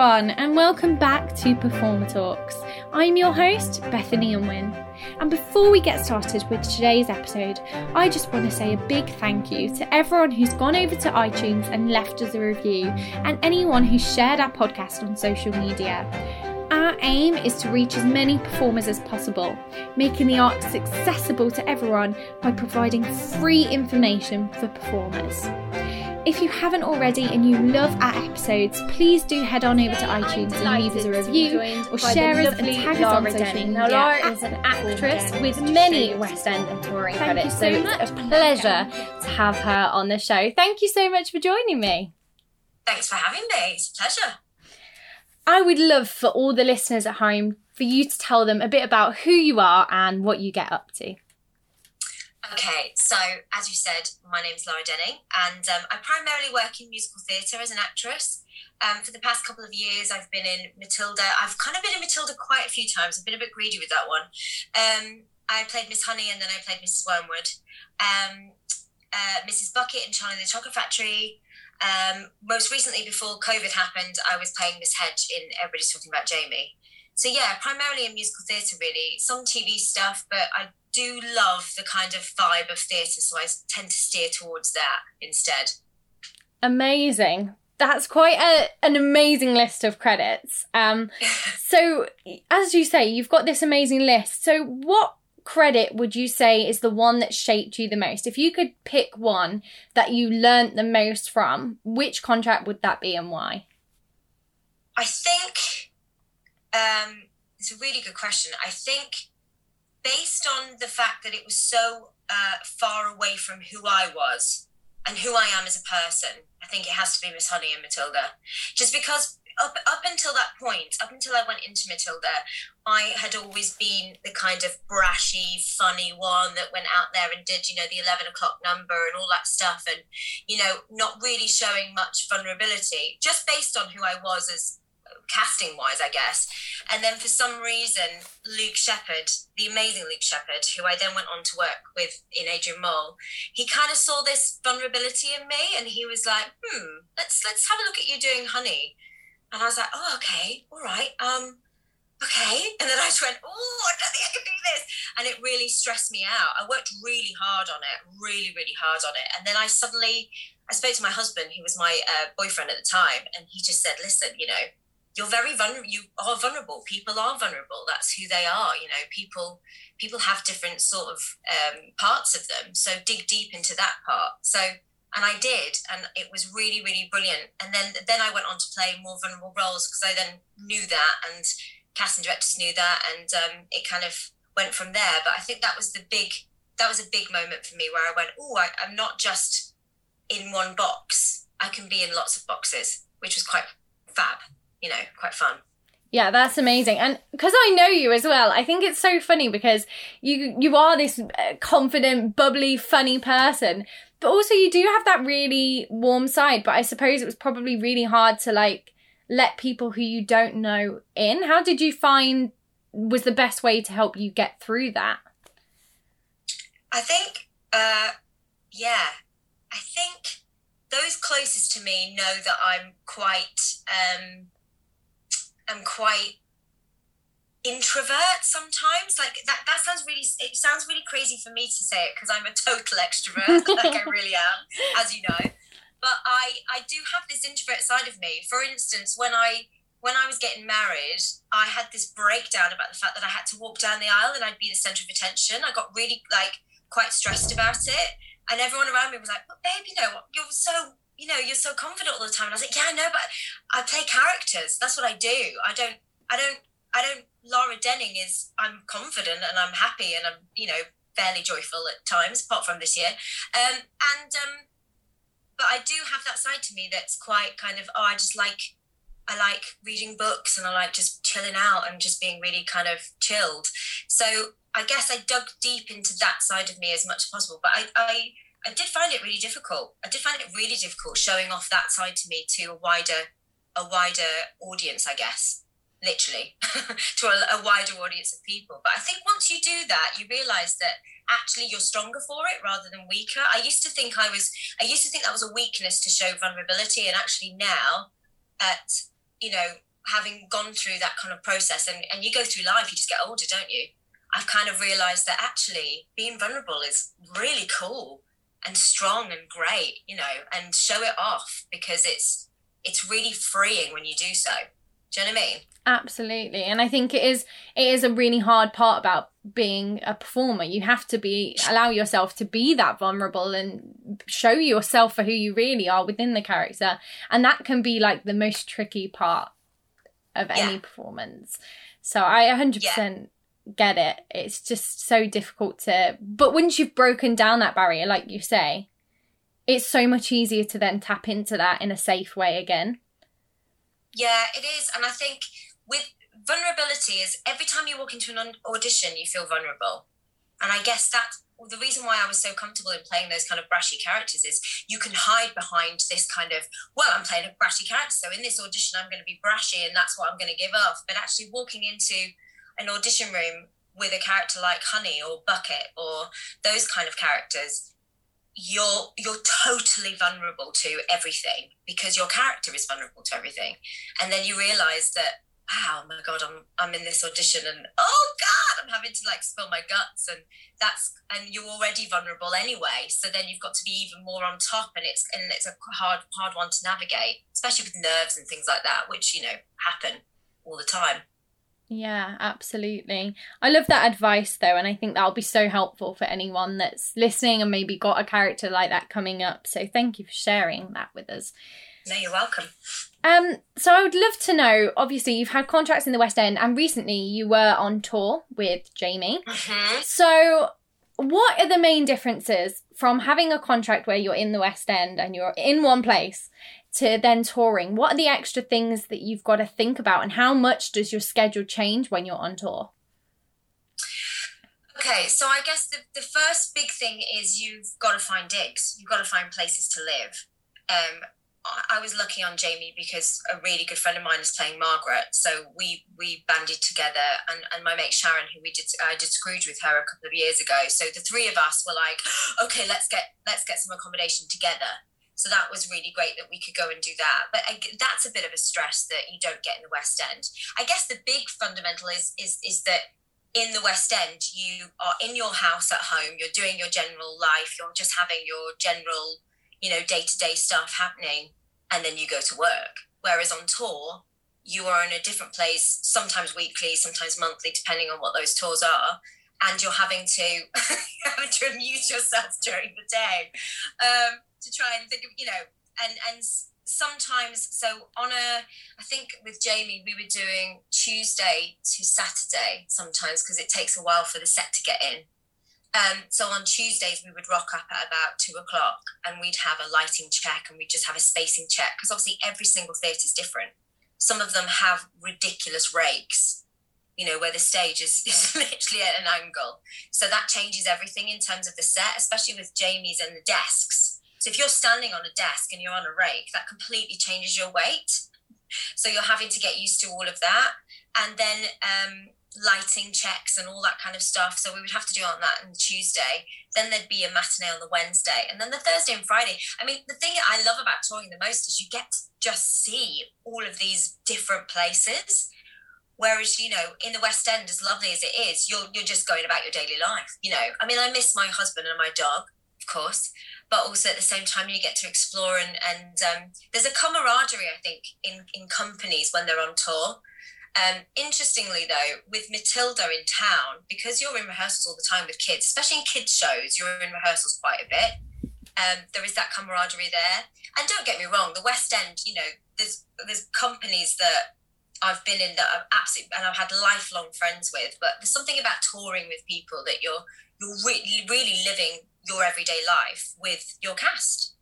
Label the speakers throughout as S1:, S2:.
S1: everyone, and welcome back to Performer Talks. I'm your host, Bethany Unwin. And before we get started with today's episode, I just want to say a big thank you to everyone who's gone over to iTunes and left us a review, and anyone who's shared our podcast on social media. Our aim is to reach as many performers as possible, making the arts accessible to everyone by providing free information for performers. If you haven't already and you love our episodes, please do head on over to iTunes and leave us a review or share us and tag us on social media.
S2: Now, Laura is an actress with many West End and touring
S1: Thank
S2: credits,
S1: you so
S2: so
S1: much.
S2: it's a pleasure to have her on the show. Thank you so much for joining me.
S3: Thanks for having me. It's a pleasure.
S2: I would love for all the listeners at home for you to tell them a bit about who you are and what you get up to.
S3: Okay, so as you said, my name's Laura Denning, and um, I primarily work in musical theatre as an actress. Um, for the past couple of years, I've been in Matilda. I've kind of been in Matilda quite a few times. I've been a bit greedy with that one. Um, I played Miss Honey, and then I played Mrs. Wormwood. Um, uh, Mrs. Bucket in Charlie the Chocolate Factory. Um, most recently, before COVID happened, I was playing Miss Hedge in Everybody's Talking About Jamie. So yeah, primarily in musical theatre, really. Some TV stuff, but I do love the kind of vibe of theatre, so I tend to steer towards that instead.
S2: Amazing. That's quite a, an amazing list of credits. Um, so, as you say, you've got this amazing list. So, what credit would you say is the one that shaped you the most? If you could pick one that you learnt the most from, which contract would that be and why?
S3: I think um, it's a really good question. I think based on the fact that it was so uh, far away from who I was and who I am as a person, I think it has to be Miss Honey and Matilda. Just because up up until that point, up until I went into Matilda, I had always been the kind of brashy, funny one that went out there and did, you know, the eleven o'clock number and all that stuff, and you know, not really showing much vulnerability, just based on who I was as casting wise, I guess. And then for some reason, Luke Sheppard, the amazing Luke Sheppard, who I then went on to work with in Adrian Mole, he kind of saw this vulnerability in me, and he was like, "Hmm, let's let's have a look at you doing Honey." And I was like, "Oh, okay, all right, um." Okay, and then I just went, oh, I don't think I can do this. And it really stressed me out. I worked really hard on it, really, really hard on it. And then I suddenly, I spoke to my husband, who was my uh, boyfriend at the time, and he just said, listen, you know, you're very vulnerable you are vulnerable people are vulnerable that's who they are you know people people have different sort of um, parts of them so dig deep into that part so and i did and it was really really brilliant and then then i went on to play more vulnerable roles because i then knew that and casting directors knew that and um, it kind of went from there but i think that was the big that was a big moment for me where i went oh i'm not just in one box i can be in lots of boxes which was quite fab you know, quite fun.
S2: Yeah, that's amazing. And because I know you as well, I think it's so funny because you you are this uh, confident, bubbly, funny person, but also you do have that really warm side. But I suppose it was probably really hard to like let people who you don't know in. How did you find was the best way to help you get through that?
S3: I think, uh, yeah, I think those closest to me know that I'm quite. Um, I'm quite introvert sometimes like that that sounds really it sounds really crazy for me to say it because i'm a total extrovert like i really am as you know but i i do have this introvert side of me for instance when i when i was getting married i had this breakdown about the fact that i had to walk down the aisle and i'd be the center of attention i got really like quite stressed about it and everyone around me was like but babe you know you're so you know, you're so confident all the time. And I was like, yeah, I know, but I play characters. That's what I do. I don't, I don't, I don't. Laura Denning is. I'm confident and I'm happy and I'm, you know, fairly joyful at times, apart from this year. Um, and um, but I do have that side to me that's quite kind of. Oh, I just like. I like reading books and I like just chilling out and just being really kind of chilled. So I guess I dug deep into that side of me as much as possible. But I, I I did find it really difficult. I did find it really difficult showing off that side to me to a wider a wider audience, I guess. Literally to a, a, wider audience of people. But I think once you do that, you realize that actually you're stronger for it rather than weaker. I used to think I was, I used to think that was a weakness to show vulnerability. And actually now at, you know, having gone through that kind of process and, and you go through life, you just get older, don't you? I've kind of realized that actually being vulnerable is really cool and strong and great, you know, and show it off because it's it's really freeing when you do so. Do you know what I mean?
S2: Absolutely. And I think it is it is a really hard part about being a performer. You have to be allow yourself to be that vulnerable and show yourself for who you really are within the character. And that can be like the most tricky part of yeah. any performance. So I 100% yeah. get it. It's just so difficult to but once you've broken down that barrier like you say, it's so much easier to then tap into that in a safe way again.
S3: Yeah, it is. And I think with vulnerability is every time you walk into an audition, you feel vulnerable. And I guess that the reason why I was so comfortable in playing those kind of brashy characters is you can hide behind this kind of, well, I'm playing a brashy character. So in this audition, I'm going to be brashy and that's what I'm going to give off. But actually walking into an audition room with a character like Honey or Bucket or those kind of characters, you're you're totally vulnerable to everything because your character is vulnerable to everything. And then you realize that wow oh my god i'm i'm in this audition and oh god i'm having to like spill my guts and that's and you're already vulnerable anyway. So then you've got to be even more on top and it's and it's a hard hard one to navigate especially with nerves and things like that which you know happen all the time
S2: yeah, absolutely. I love that advice though, and I think that'll be so helpful for anyone that's listening and maybe got a character like that coming up. So thank you for sharing that with us.
S3: No, you're welcome.
S2: Um, so I would love to know. Obviously, you've had contracts in the West End, and recently you were on tour with Jamie. Mm-hmm. So, what are the main differences from having a contract where you're in the West End and you're in one place to then touring, what are the extra things that you've got to think about and how much does your schedule change when you're on tour?
S3: Okay, so I guess the, the first big thing is you've got to find digs. You've got to find places to live. Um, I was lucky on Jamie because a really good friend of mine is playing Margaret, so we we banded together, and, and my mate Sharon, who we did I did Scrooge with her a couple of years ago. So the three of us were like, okay, let's get let's get some accommodation together. So that was really great that we could go and do that. But I, that's a bit of a stress that you don't get in the West End. I guess the big fundamental is is is that in the West End you are in your house at home. You're doing your general life. You're just having your general, you know, day to day stuff happening, and then you go to work. Whereas on tour, you are in a different place, sometimes weekly, sometimes monthly, depending on what those tours are and you're having to having to amuse yourself during the day um, to try and think of you know and and sometimes so on a i think with jamie we were doing tuesday to saturday sometimes because it takes a while for the set to get in um, so on tuesdays we would rock up at about two o'clock and we'd have a lighting check and we'd just have a spacing check because obviously every single theatre is different some of them have ridiculous rakes you know, where the stage is, is literally at an angle. So that changes everything in terms of the set, especially with Jamie's and the desks. So if you're standing on a desk and you're on a rake, that completely changes your weight. So you're having to get used to all of that. And then um, lighting checks and all that kind of stuff. So we would have to do on that on Tuesday. Then there'd be a matinee on the Wednesday. And then the Thursday and Friday. I mean, the thing I love about touring the most is you get to just see all of these different places. Whereas, you know, in the West End, as lovely as it is, you're you're just going about your daily life. You know, I mean, I miss my husband and my dog, of course, but also at the same time, you get to explore and and um, there's a camaraderie, I think, in in companies when they're on tour. Um, interestingly, though, with Matilda in town, because you're in rehearsals all the time with kids, especially in kids shows, you're in rehearsals quite a bit. Um, there is that camaraderie there, and don't get me wrong, the West End, you know, there's there's companies that I've been in that I've absolutely and I've had lifelong friends with. But there's something about touring with people that you're you're really really living your everyday life with your cast.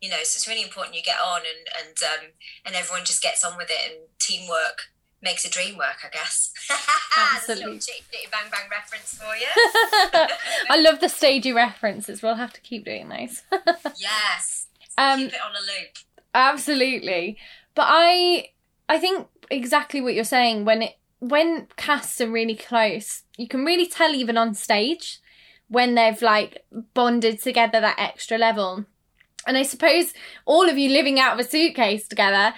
S3: You know, so it's really important you get on and and um, and everyone just gets on with it and teamwork makes a dream work, I guess. Absolutely. bang bang reference for you.
S2: I love the stagey references. We'll have to keep doing those.
S3: yes. Um, keep it on a loop.
S2: Absolutely. But I I think exactly what you're saying. When it when casts are really close, you can really tell even on stage when they've like bonded together that extra level. And I suppose all of you living out of a suitcase together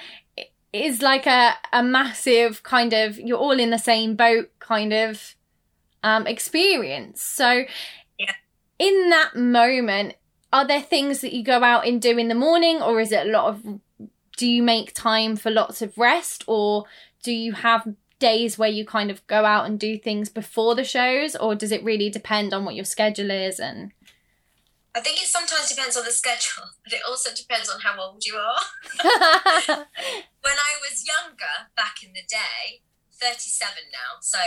S2: is like a, a massive kind of you're all in the same boat kind of um, experience. So
S3: Yeah.
S2: in that moment, are there things that you go out and do in the morning or is it a lot of do you make time for lots of rest or do you have days where you kind of go out and do things before the shows or does it really depend on what your schedule is and
S3: I think it sometimes depends on the schedule, but it also depends on how old you are. when I was younger, back in the day, 37 now. So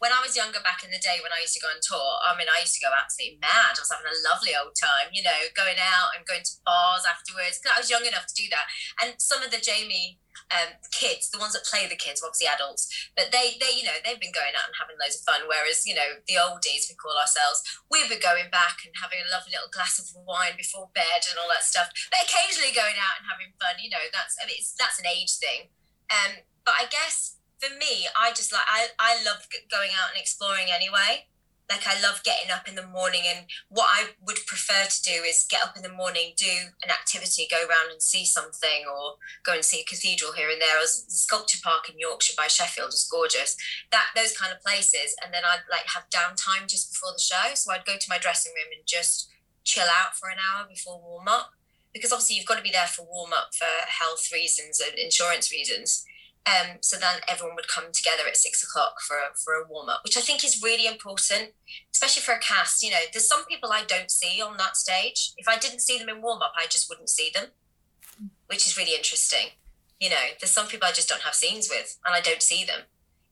S3: when I was younger back in the day, when I used to go on tour, I mean, I used to go absolutely mad. I was having a lovely old time, you know, going out and going to bars afterwards. 'cause I was young enough to do that. And some of the Jamie um, kids, the ones that play the kids, were obviously adults, but they, they, you know, they've been going out and having loads of fun. Whereas, you know, the oldies, we call ourselves, we've been going back and having a lovely little glass of wine before bed and all that stuff. But occasionally going out and having fun, you know, that's, I mean, it's, that's an age thing. Um, but I guess for me, I just like I I love going out and exploring anyway. Like I love getting up in the morning, and what I would prefer to do is get up in the morning, do an activity, go around and see something, or go and see a cathedral here and there. Or s- Sculpture Park in Yorkshire by Sheffield is gorgeous. That those kind of places, and then I'd like have downtime just before the show. So I'd go to my dressing room and just chill out for an hour before warm up, because obviously you've got to be there for warm up for health reasons and insurance reasons. Um, so then everyone would come together at six o'clock for a, for a warm up, which I think is really important, especially for a cast. You know, there's some people I don't see on that stage. If I didn't see them in warm up, I just wouldn't see them, which is really interesting. You know, there's some people I just don't have scenes with, and I don't see them.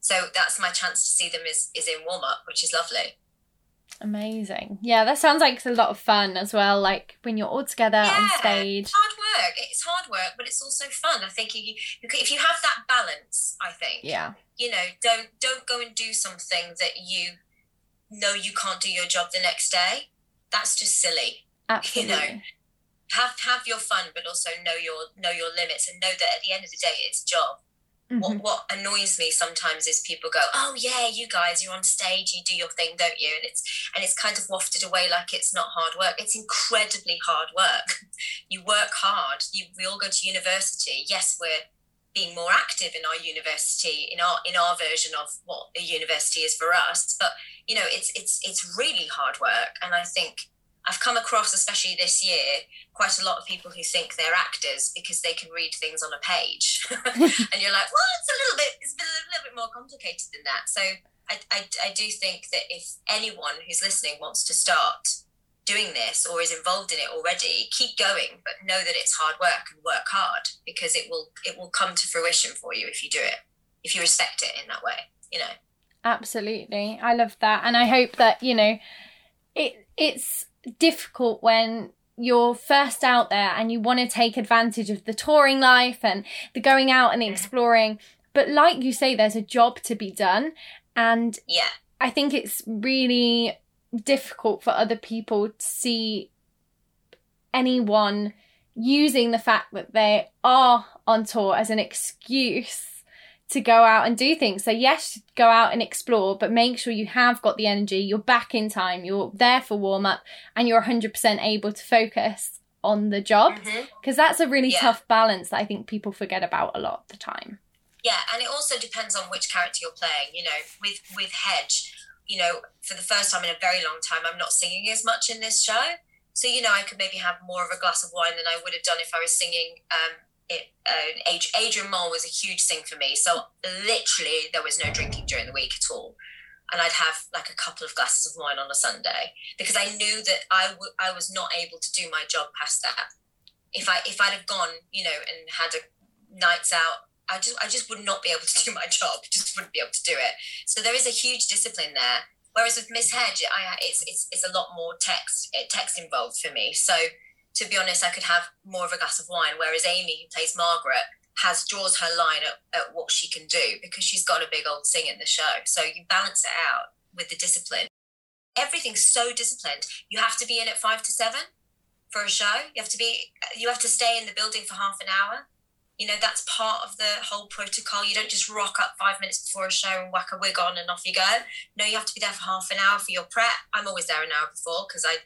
S3: So that's my chance to see them is is in warm up, which is lovely.
S2: Amazing. Yeah that sounds like it's a lot of fun as well like when you're all together on stage.
S3: It's hard work. It's hard work, but it's also fun. I think you, you, if you have that balance, I think
S2: yeah.
S3: you know don't don't go and do something that you know you can't do your job the next day. That's just silly.
S2: Absolutely.
S3: have have your fun but also know your know your limits and know that at the end of the day it's a job
S2: Mhm.
S3: what what annoys me sometimes is people go oh yeah you guys you're on stage you do your thing don't you? And it's and it's kind of wafted away like it's not hard work. It's incredibly hard work. You work hard. You we all go to university. Yes we're being more active in our university in our in our version of what a university is for us but you know it's it's it's really hard work. And i think i've come across especially this year quite a lot of people who think they're actors because they can read things on a page and you're like well it's a little bit it's a little bit more complicated than that so I, I, I do think that if anyone who's listening wants to start doing this or is involved in it already keep going but know that it's hard work and work hard because it will it will come to fruition for you if you do it if you respect it in that way you know
S2: Absolutely. I love that. And I hope that, you know, it it's difficult when you're first out there and you want to take advantage of the touring life and the going out and mm-hmm. exploring. But like you say, there's a job to be done. And
S3: yeah
S2: I think it's really difficult for other people to see anyone using the fact that they are on tour as an excuse to go out and do things. So yes, go out and explore, but make sure you have got the energy, you're back in time, you're there for warm up and you're 100% able to focus on the job because that's a really
S3: Yeah.
S2: tough balance that I think people forget about a lot of the time.
S3: yeah and it also depends on which character you're playing you know with with hedge you know for the first time in a very long time i'm not singing as much in this show so you know i could maybe have more of a glass of wine than i would have done if i was singing um it, uh, Adrian Mole was a huge thing for me. So literally, there was no drinking during the week at all, and I'd have like a couple of glasses of wine on a Sunday because I knew that I w- I was not able to do my job past that. If I if I'd have gone, you know, and had a nights out, I just I just would not be able to do my job. Just wouldn't be able to do it. So there is a huge discipline there. Whereas with Miss Hedge, I it's it's it's a lot more text eh, text involved for me. So to be honest, I could have more of a glass of wine. Whereas Amy, who plays Margaret, has draws her line at, at what she can do because she's got a big old sing in the show. So you balance it out with the discipline. Everything's so disciplined. You have to be in at five to seven for a show. You have to be you have to stay in the building for half an hour. You know, that's part of the whole protocol. You don't just rock up five minutes before a show and whack a wig on and off you go. No, you have to be there for half an hour for your prep. I'm always there an hour before because I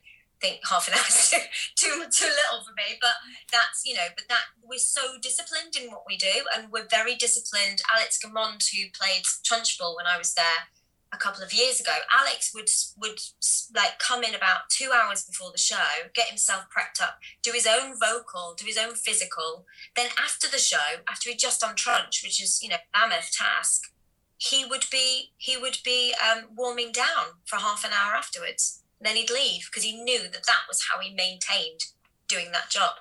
S3: think half an hour is too, too too little for me. But that's you know, but that we're so disciplined in what we do, and we're very disciplined. Alex Gaumond, who played Trunchbull when I was there, a couple of years ago, Alex would would like come in about two hours before the show, get himself prepped up, do his own vocal, do his own physical. Then after the show, after he'd just done Trunch, which is you know mammoth task, he would be he would be um, warming down for half an hour afterwards. Then he'd leave because he knew that that was how he maintained doing that job.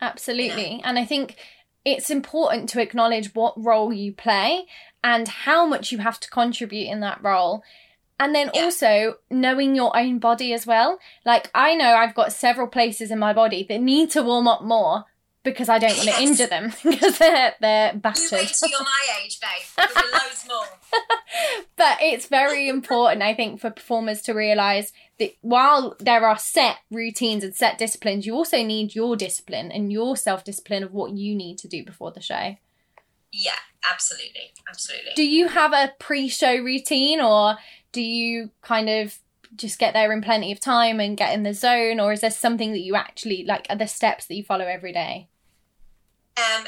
S2: Absolutely, and I think it's important to acknowledge what role you play and how much you have to contribute in that role. And then yeah. also knowing your own body as well. Like, I know I've got several places in my body that need to warm up more because I don't want to injure them because they're, they're battered. You
S3: wait till you're my age, babe. There'll loads more.
S2: but it's very important, I think, for performers to realise that while there are set routines and set disciplines, you also need your discipline and your self discipline of what you need to do before the show.
S3: Yeah, absolutely. Absolutely.
S2: Do you have a pre show routine or do you kind of just get there in plenty of time and get in the zone or is there something that you actually like are the steps that you follow every day?
S3: Um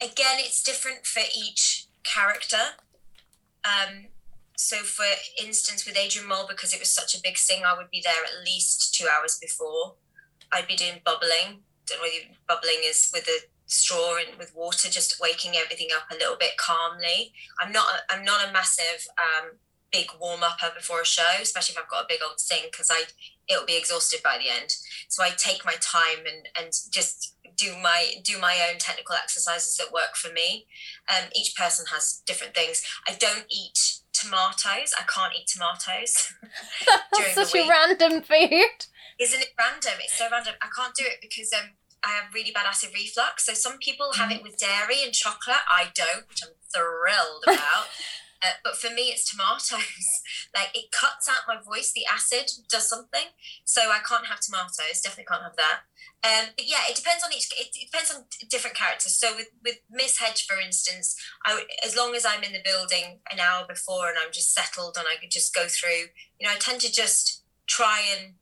S3: again it's different for each character. Um so for instance with Adrian Mole because it was such a big thing I would be there at least 2 hours before. I'd be doing bubbling. Don't know bubbling is with a straw and with water, just waking everything up a little bit calmly. I'm not a, I'm not a massive um, big warm upper before a show, especially if I've got a big old thing because I it'll be exhausted by the end. So I take my time and and just do my do my own technical exercises that work for me. Um, each person has different things. I don't eat tomatoes. I can't eat tomatoes.
S2: That's such a random food.
S3: Isn't it random? It's so random. I can't do it because um, I have really bad acid reflux. So some people have it mm. with dairy and chocolate. I don't, which I'm thrilled about. uh, but for me, it's tomatoes. like it cuts out my voice. The acid does something, so I can't have tomatoes. Definitely can't have that. Um, but yeah, it depends on each. It, it, depends on different characters. So with with Miss Hedge, for instance, I as long as I'm in the building an hour before and I'm just settled and I could just go through. You know, I tend to just try and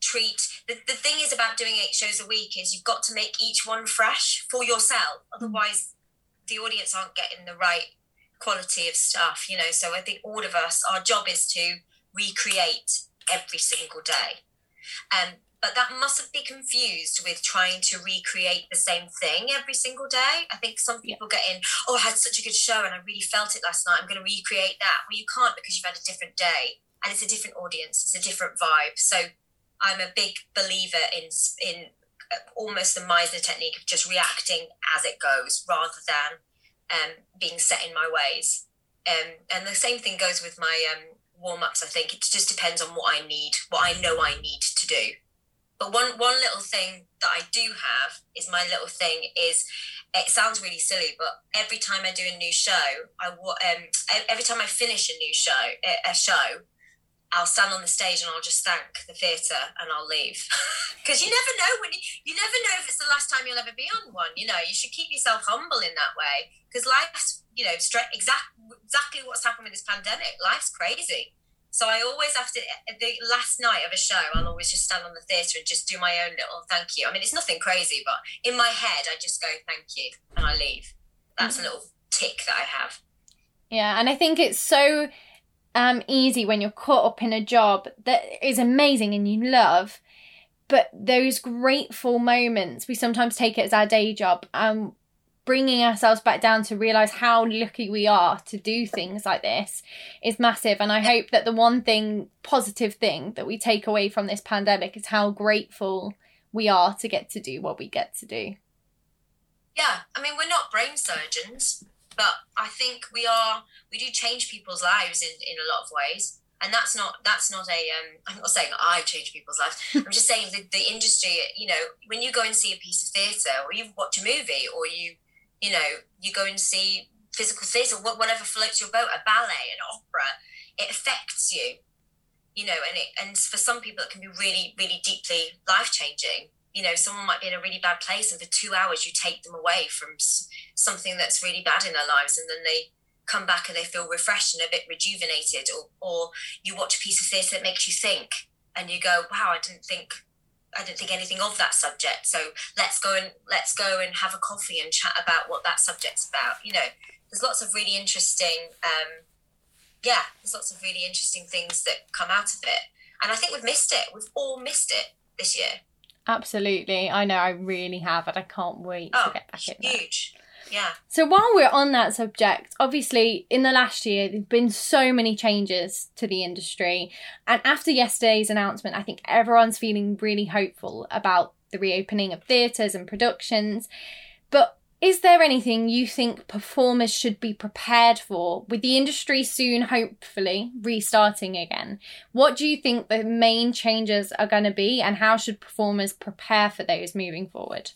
S3: treat the, the thing is about doing eight shows a week is you've got to make each one fresh for yourself otherwise the audience aren't getting the right quality of stuff you know so i think all of us our job is to recreate every single day um, but that mustn't be confused with trying to recreate the same thing every single day. I think some people yeah. get in, oh, I had such a good show and I really felt it last night. I'm going to recreate that. Well, you can't because you've had a different day and it's a different audience, it's a different vibe. So I'm a big believer in in uh, almost the Meisner technique of just reacting as it goes rather than um, being set in my ways. Um, and the same thing goes with my um, warm ups. I think it just depends on what I need, what I know I need to do. But one one little thing that I do have is my little thing is it sounds really silly, but every time I do a new show, I um, every time I finish a new show, a show, I'll stand on the stage and I'll just thank the theatre and I'll leave. Because you never know when you, you never know if it's the last time you'll ever be on one. You know, you should keep yourself humble in that way. Because life's, you know, straight exact, exactly what's happened with this pandemic. Life's crazy. So I always have to, the last night of a show, I'll always just stand on the theatre and just do my own little thank you. I mean, it's nothing crazy, but in my head, I just go thank you and I leave. That's mm-hmm. a little tick that I have.
S2: Yeah, and I think it's so um, easy when you're caught up in a job that is amazing and you love. But those grateful moments, we sometimes take it as our day job. Um, bringing ourselves back down to realize how lucky we are to do things like this is massive. And I hope that the one thing, positive thing that we take away from this pandemic is how grateful we are to get to do what we get to do.
S3: Yeah, I mean, we're not brain surgeons but I think we are we do change people's lives in, in a lot of ways and that's not that's not a um, I'm not saying I change people's lives. I'm just saying the, the industry. You know, when you go and see a piece of theatre, or you watch a movie, or you you know you go and see physical theatre, whatever floats your boat, a ballet, an opera, it affects you. You know, and it and for some people it can be really really deeply life changing. You know someone might be in a really bad place and for two hours you take them away from something that's really bad in their lives and then they come back and they feel refreshed and a bit rejuvenated or, or you watch a piece of theatre that makes you think and you go wow i didn't think i didn't think anything of that subject. So let's go and let's go and have a coffee and chat about what that subject's about you know. There's lots of really interesting um, yeah there's lots of really interesting things that come out of it. And i think we've missed it. We've all missed it this year
S2: absolutely i know i really have and i can't wait oh, to get back
S3: in huge. Yeah.
S2: So while we're on that subject, obviously in the last year there've been so many changes to the industry, and after yesterday's announcement, I think everyone's feeling really hopeful about the reopening of theatres and productions. But is there anything you think performers should be prepared for with the industry soon, hopefully, restarting again? What do you think the main changes are going to be, and how should performers prepare for those moving forward?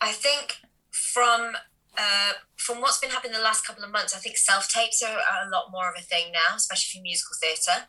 S3: I think from uh, from what's been happening the last couple of months, I think self tapes are, are, a lot more of a thing now, especially for musical theatre.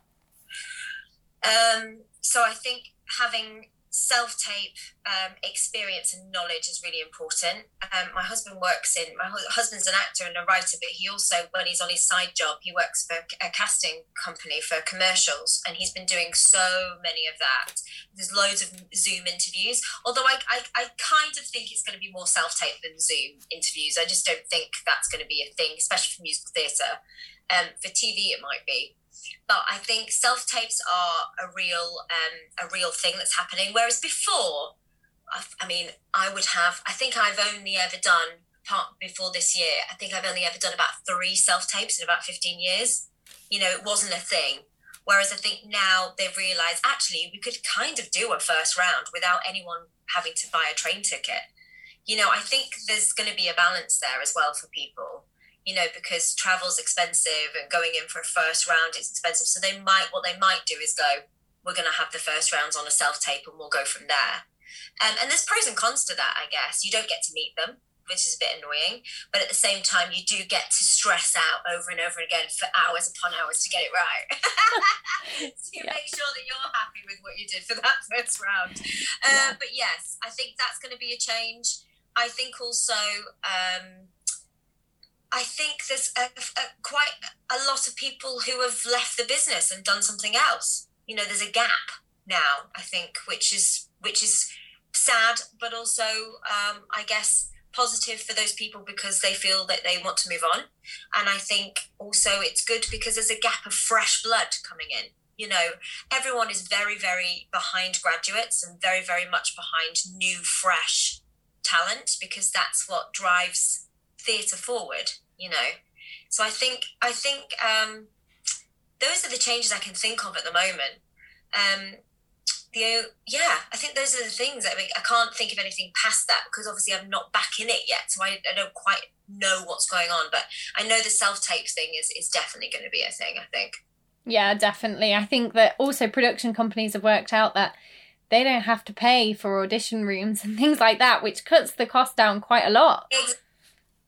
S3: Um, so I think having self tape um, experience and knowledge is really important. Um, my husband works in, my husband's an actor and a writer, but he also, when he's on his side job, he works for a casting company for commercials, and he's been doing so many of that. There's loads of Zoom interviews, although I, I, I kind of think it's going to be more self tape than Zoom interviews. I just don't think that's going to be a thing, especially for musical theatre. Um, for TV, it might be but I think self tapes are a real um, a real thing that's happening. Whereas before, I, I mean, I would have. I think I've only ever done part before this year. I think I've only ever done about three self tapes in about fifteen years. You know, it wasn't a thing. Whereas I think now they've realised actually we could kind of do a first round without anyone having to buy a train ticket. You know, I think there's going to be a balance there as well for people you know, because travel's expensive and going in for a first round is expensive. So they might, what they might do is go, we're going to have the first rounds on a self tape and we'll go from there. Um, and there's pros and cons to that, I guess. You don't get to meet them, which is a bit annoying. But at the same time, you do get to stress out over and over again for hours upon hours to get it right. so you yeah. make sure that you're happy with what you did for that first round. Uh, yeah. But yes, I think that's going to be a change. I think also, um, I think there's a, a, quite a lot of people who have left the business and done something else. You know, there's a gap now. I think, which is which is sad, but also, um, I guess, positive for those people because they feel that they want to move on. And I think also it's good because there's a gap of fresh blood coming in. You know, everyone is very, very behind graduates and very, very much behind new, fresh talent because that's what drives theatre forward, you know. So I think I think um, those are the changes I can think of at the moment. Um, the yeah, I think those are the things. I mean, I can't think of anything past that because obviously I'm not back in it yet, so I, I don't quite know what's going on. But I know the self tape thing is is definitely going to be a thing. I think.
S2: Yeah, definitely. I think that also production companies have worked out that they don't have to pay for audition rooms and things like that, which cuts the cost down quite a lot.
S3: Exactly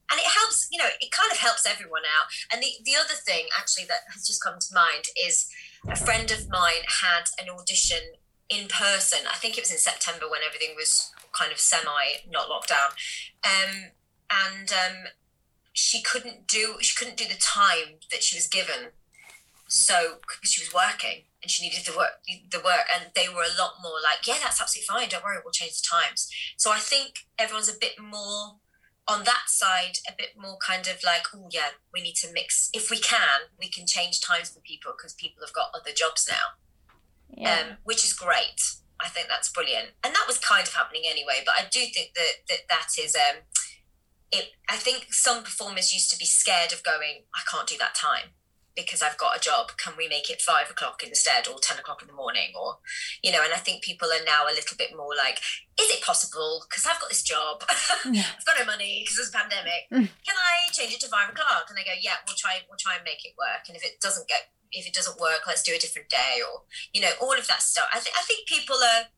S3: and it helps you know it kind of helps everyone out. And the, the other thing actually that has just come to mind is a friend of mine had an audition in person. I think it was in september when everything was kind of semi not locked down. Um, and um, she couldn't do she couldn't do the time that she was given. So because she was working and she needed the work the work. And they were a lot more like yeah that's absolutely fine. Don't worry. We'll change the times. So i think everyone's a bit more on that side a bit more kind of like oh yeah we need to mix. If we can we can change times for people because people have got other jobs now. Yeah. um, which is great. I think that's brilliant. And that was kind of happening anyway but i do think that that, that is um it i think some performers used to be scared of going i can't do that time because I've got a job, can we make it five o'clock instead or 10 o'clock in the morning? Or, you know, and I think people are now a little bit more like, is it possible? Because I've got this job, I've got no money because there's a pandemic. Mm. Can I change it to five o'clock? And they go, yeah, we'll try, we'll try and make it work. And if it doesn't get, if it doesn't work, let's do a different day or, you know, all of that stuff. I think, I think people are,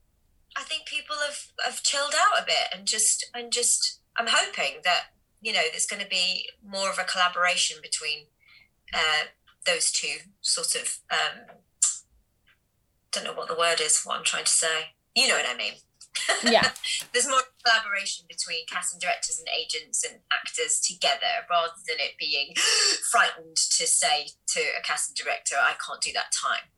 S3: I think people have, have chilled out a bit and just, and just, I'm hoping that, you know, there's going to be more of a collaboration between uh, those two sort of um, don't know what the word is what i'm trying to say you know what I mean.
S2: Yeah.
S3: There's more collaboration between casting directors and agents and actors together rather than it being frightened to say to a casting director, I can't do that time.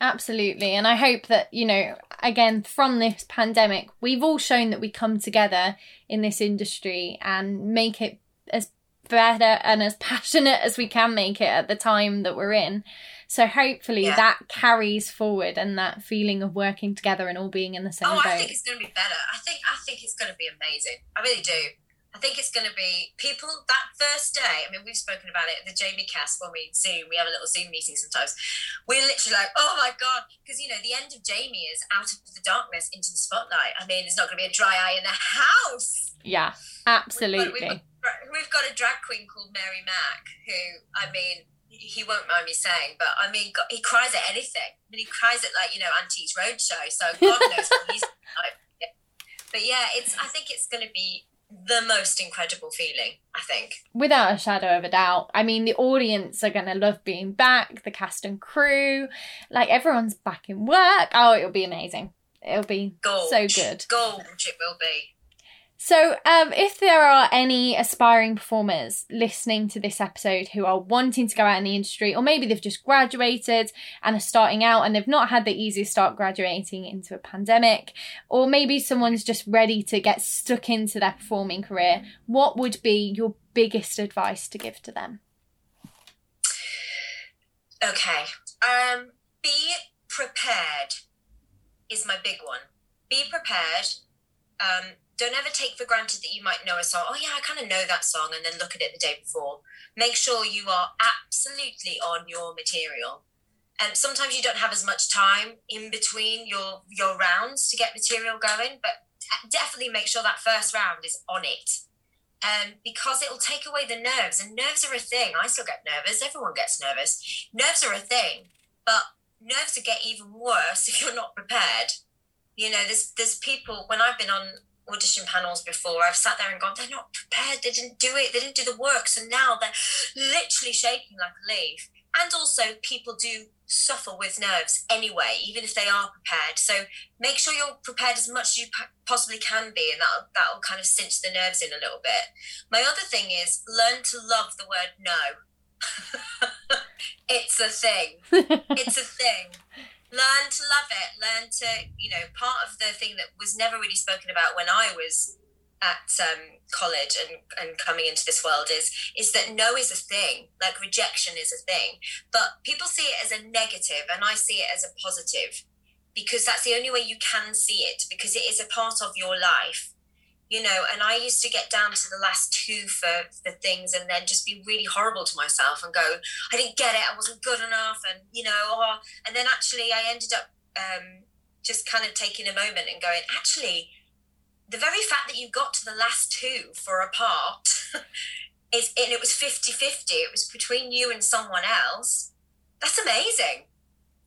S2: Absolutely. And I hope that, you know, again, from this pandemic, we've all shown that we come together in this industry and make it as better and as passionate as we can make it at the time that we're in. So hopefully
S3: Yeah.
S2: that carries forward and that feeling of working together and all being in the same
S3: Oh,
S2: boat.
S3: I think it's going to be better. I think I think it's going to be amazing. I really do. I think it's going to be people that first day. I mean, we've spoken about it. The Jamie cast when we Zoom, we have a little Zoom meeting sometimes. We're literally like, oh my god, because you know the end of Jamie is out of the darkness into the spotlight. I mean, there's not going to be a dry eye in the house.
S2: yeah,
S3: We've
S2: absolutely.
S3: got, we've, got, we've got a drag queen called Mary Mack, who I mean, he won't mind me saying, but I mean, God, he cries at anything. I mean, he cries at like you know Antiques Roadshow, so God knows what he's like. But yeah, it's. I think it's going to be the most incredible feeling. I think.
S2: Without a shadow of a doubt. I mean, the audience are going to love being back, the cast and crew. Like, everyone's back in work. Oh, it'll be amazing. It'll be
S3: Gold.
S2: so good.
S3: Gold it will be.
S2: So, um, if there are any aspiring performers listening to this episode who are wanting to go out in the industry, or maybe they've just graduated and are starting out and they've not had the easiest start graduating into a pandemic, or maybe someone's just ready to get stuck into their performing career, what would be your biggest advice to give to them?
S3: Okay. Um, be prepared is my big one. Be prepared. Um, don't ever take for granted that you might know a song. Oh yeah, I kind of know that song, and then look at it the day before. Make sure you are absolutely on your material. And sometimes you don't have as much time in between your your rounds to get material going, but definitely make sure that first round is on it. Um, because it will take away the nerves, and nerves are a thing. I still get nervous. Everyone gets nervous. Nerves are a thing, but nerves get even worse if you're not prepared. You know, there's there's people when I've been on audition panels before, I've sat there and gone, they're not prepared. They didn't do it. They didn't do the work. So now they're literally shaking like a leaf. And also, people do suffer with nerves anyway, even if they are prepared. So make sure you're prepared as much as you possibly can be, and that'll, that'll kind of cinch the nerves in a little bit. My other thing is learn to love the word no. it's a thing. It's a thing. Learn to love it. Learn to, you know, part of the thing that was never really spoken about when I was at um, college and, and coming into this world is is that no is a thing like rejection is a thing but people see it as a negative and i see it as a positive because that's the only way you can see it because it is a part of your life you know and i used to get down to the last two for for things and then just be really horrible to myself and go i didn't get it i wasn't good enough and you know oh, and then actually i ended up um, just kind of taking a moment and going actually the very fact that you got to the last two for a part is and it was 50-50 it was between you and someone else that's amazing.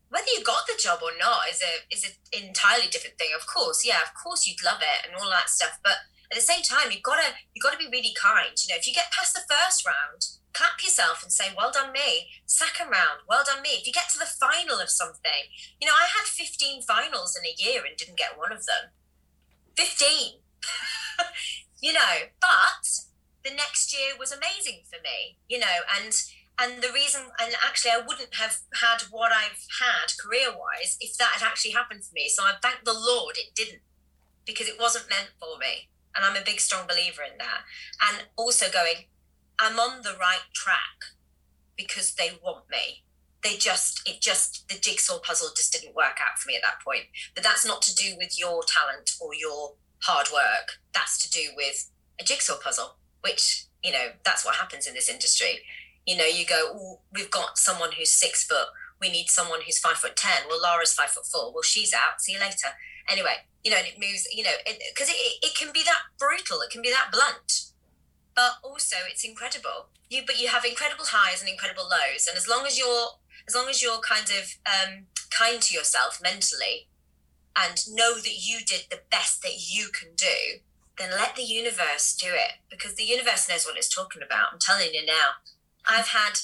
S3: Whether you got the job or not is a is an entirely different thing of course yeah of course you'd love it and all that stuff but at the same time you've got to you've got to be really kind. You know if you get past the first round clap yourself and say well done me. Second round well done me. If you get to the final of something you know i had 15 finals in a year and didn't get one of them. 15 you know but the next year was amazing for me you know and and the reason and actually i wouldn't have had what i've had career wise if that had actually happened for me. So i thank the lord it didn't because it wasn't meant for me and i'm a big strong believer in that. And also going i'm on the right track because they want me. They just it just the jigsaw puzzle just didn't work out for me at that point. But that's not to do with your talent or your hard work. That's to do with a jigsaw puzzle which you know that's what happens in this industry. You know you go oh we've got someone who's six foot. We need someone who's five foot ten. Well laura's five foot four. Well she's out. See you later. Anyway you know and it moves you know because it, it, it can be that brutal it can be that blunt. But also it's incredible. You but you have incredible highs and incredible lows and as long as you're as long as you're kind of um, kind to yourself mentally and know that you did the best that you can do then let the universe do it because the universe knows what it's talking about. I'm telling you now. I've had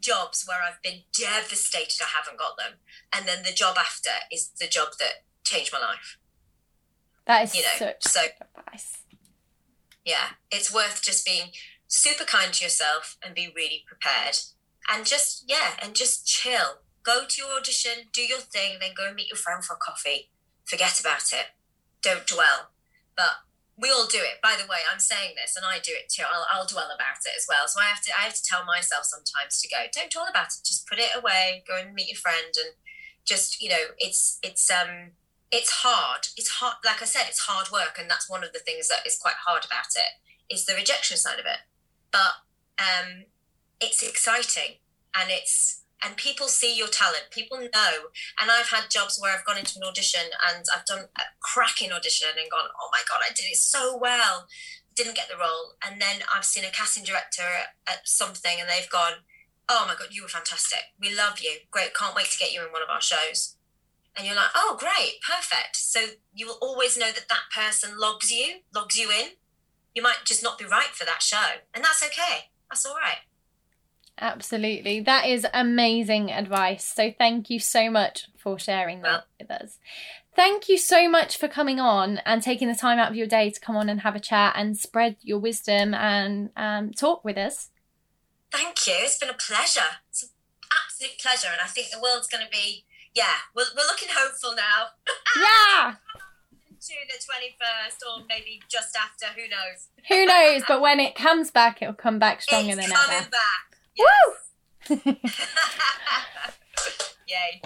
S3: jobs where i've been devastated i haven't got them and then the job after is the job that changed my life
S2: That is
S3: you know,
S2: such
S3: so
S2: advice.
S3: yeah, it's worth just being super kind to yourself and be really prepared. And just, yeah, and just chill. Go to your audition, do your thing, then go and meet your friend for a coffee. Forget about it. Don't dwell. But we all do it. By the way, I'm saying this and I do it too. I'll, I'll dwell about it as well. So I have to I have to tell myself sometimes to go, don't dwell about it. Just put it away, go and meet your friend and just, you know, it's it's um it's hard. It's hard like I said, it's hard work and that's one of the things that is quite hard about it is the rejection side of it. But um it's exciting and it's and people see your talent. People know and i've had jobs where i've gone into an audition and i've done a cracking audition and gone oh my god i did it so well. Didn't get the role. And then i've seen a casting director at something and they've gone oh my god you were fantastic. We love you. Great. Can't wait to get you in one of our shows and you're like oh great perfect so you will always know that that person logs you logs you in you might just not be right for that show and that's okay that's all right
S2: Absolutely. That is amazing advice. So thank you so much for sharing that with us. Thank you so much for coming on and taking the time out of your day to come on and have a chat and spread your wisdom and um, talk with us.
S3: Thank you. It's been a pleasure. It's an absolute pleasure. And I think the world's going to be, yeah, we're, we're looking hopeful now.
S2: yeah.
S3: to the 21st or maybe just after, who knows?
S2: Who knows? but when it comes back, it'll come back stronger
S3: it's
S2: than
S3: coming
S2: ever.
S3: back.
S2: Woo!
S3: Yay.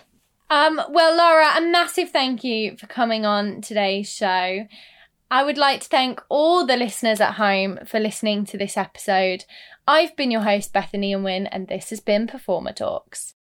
S2: Um, well, Laura, a massive thank you for coming on today's show. I would like to thank all the listeners at home for listening to this episode. I've been your host, Bethany Unwin, and this has been Performer Talks.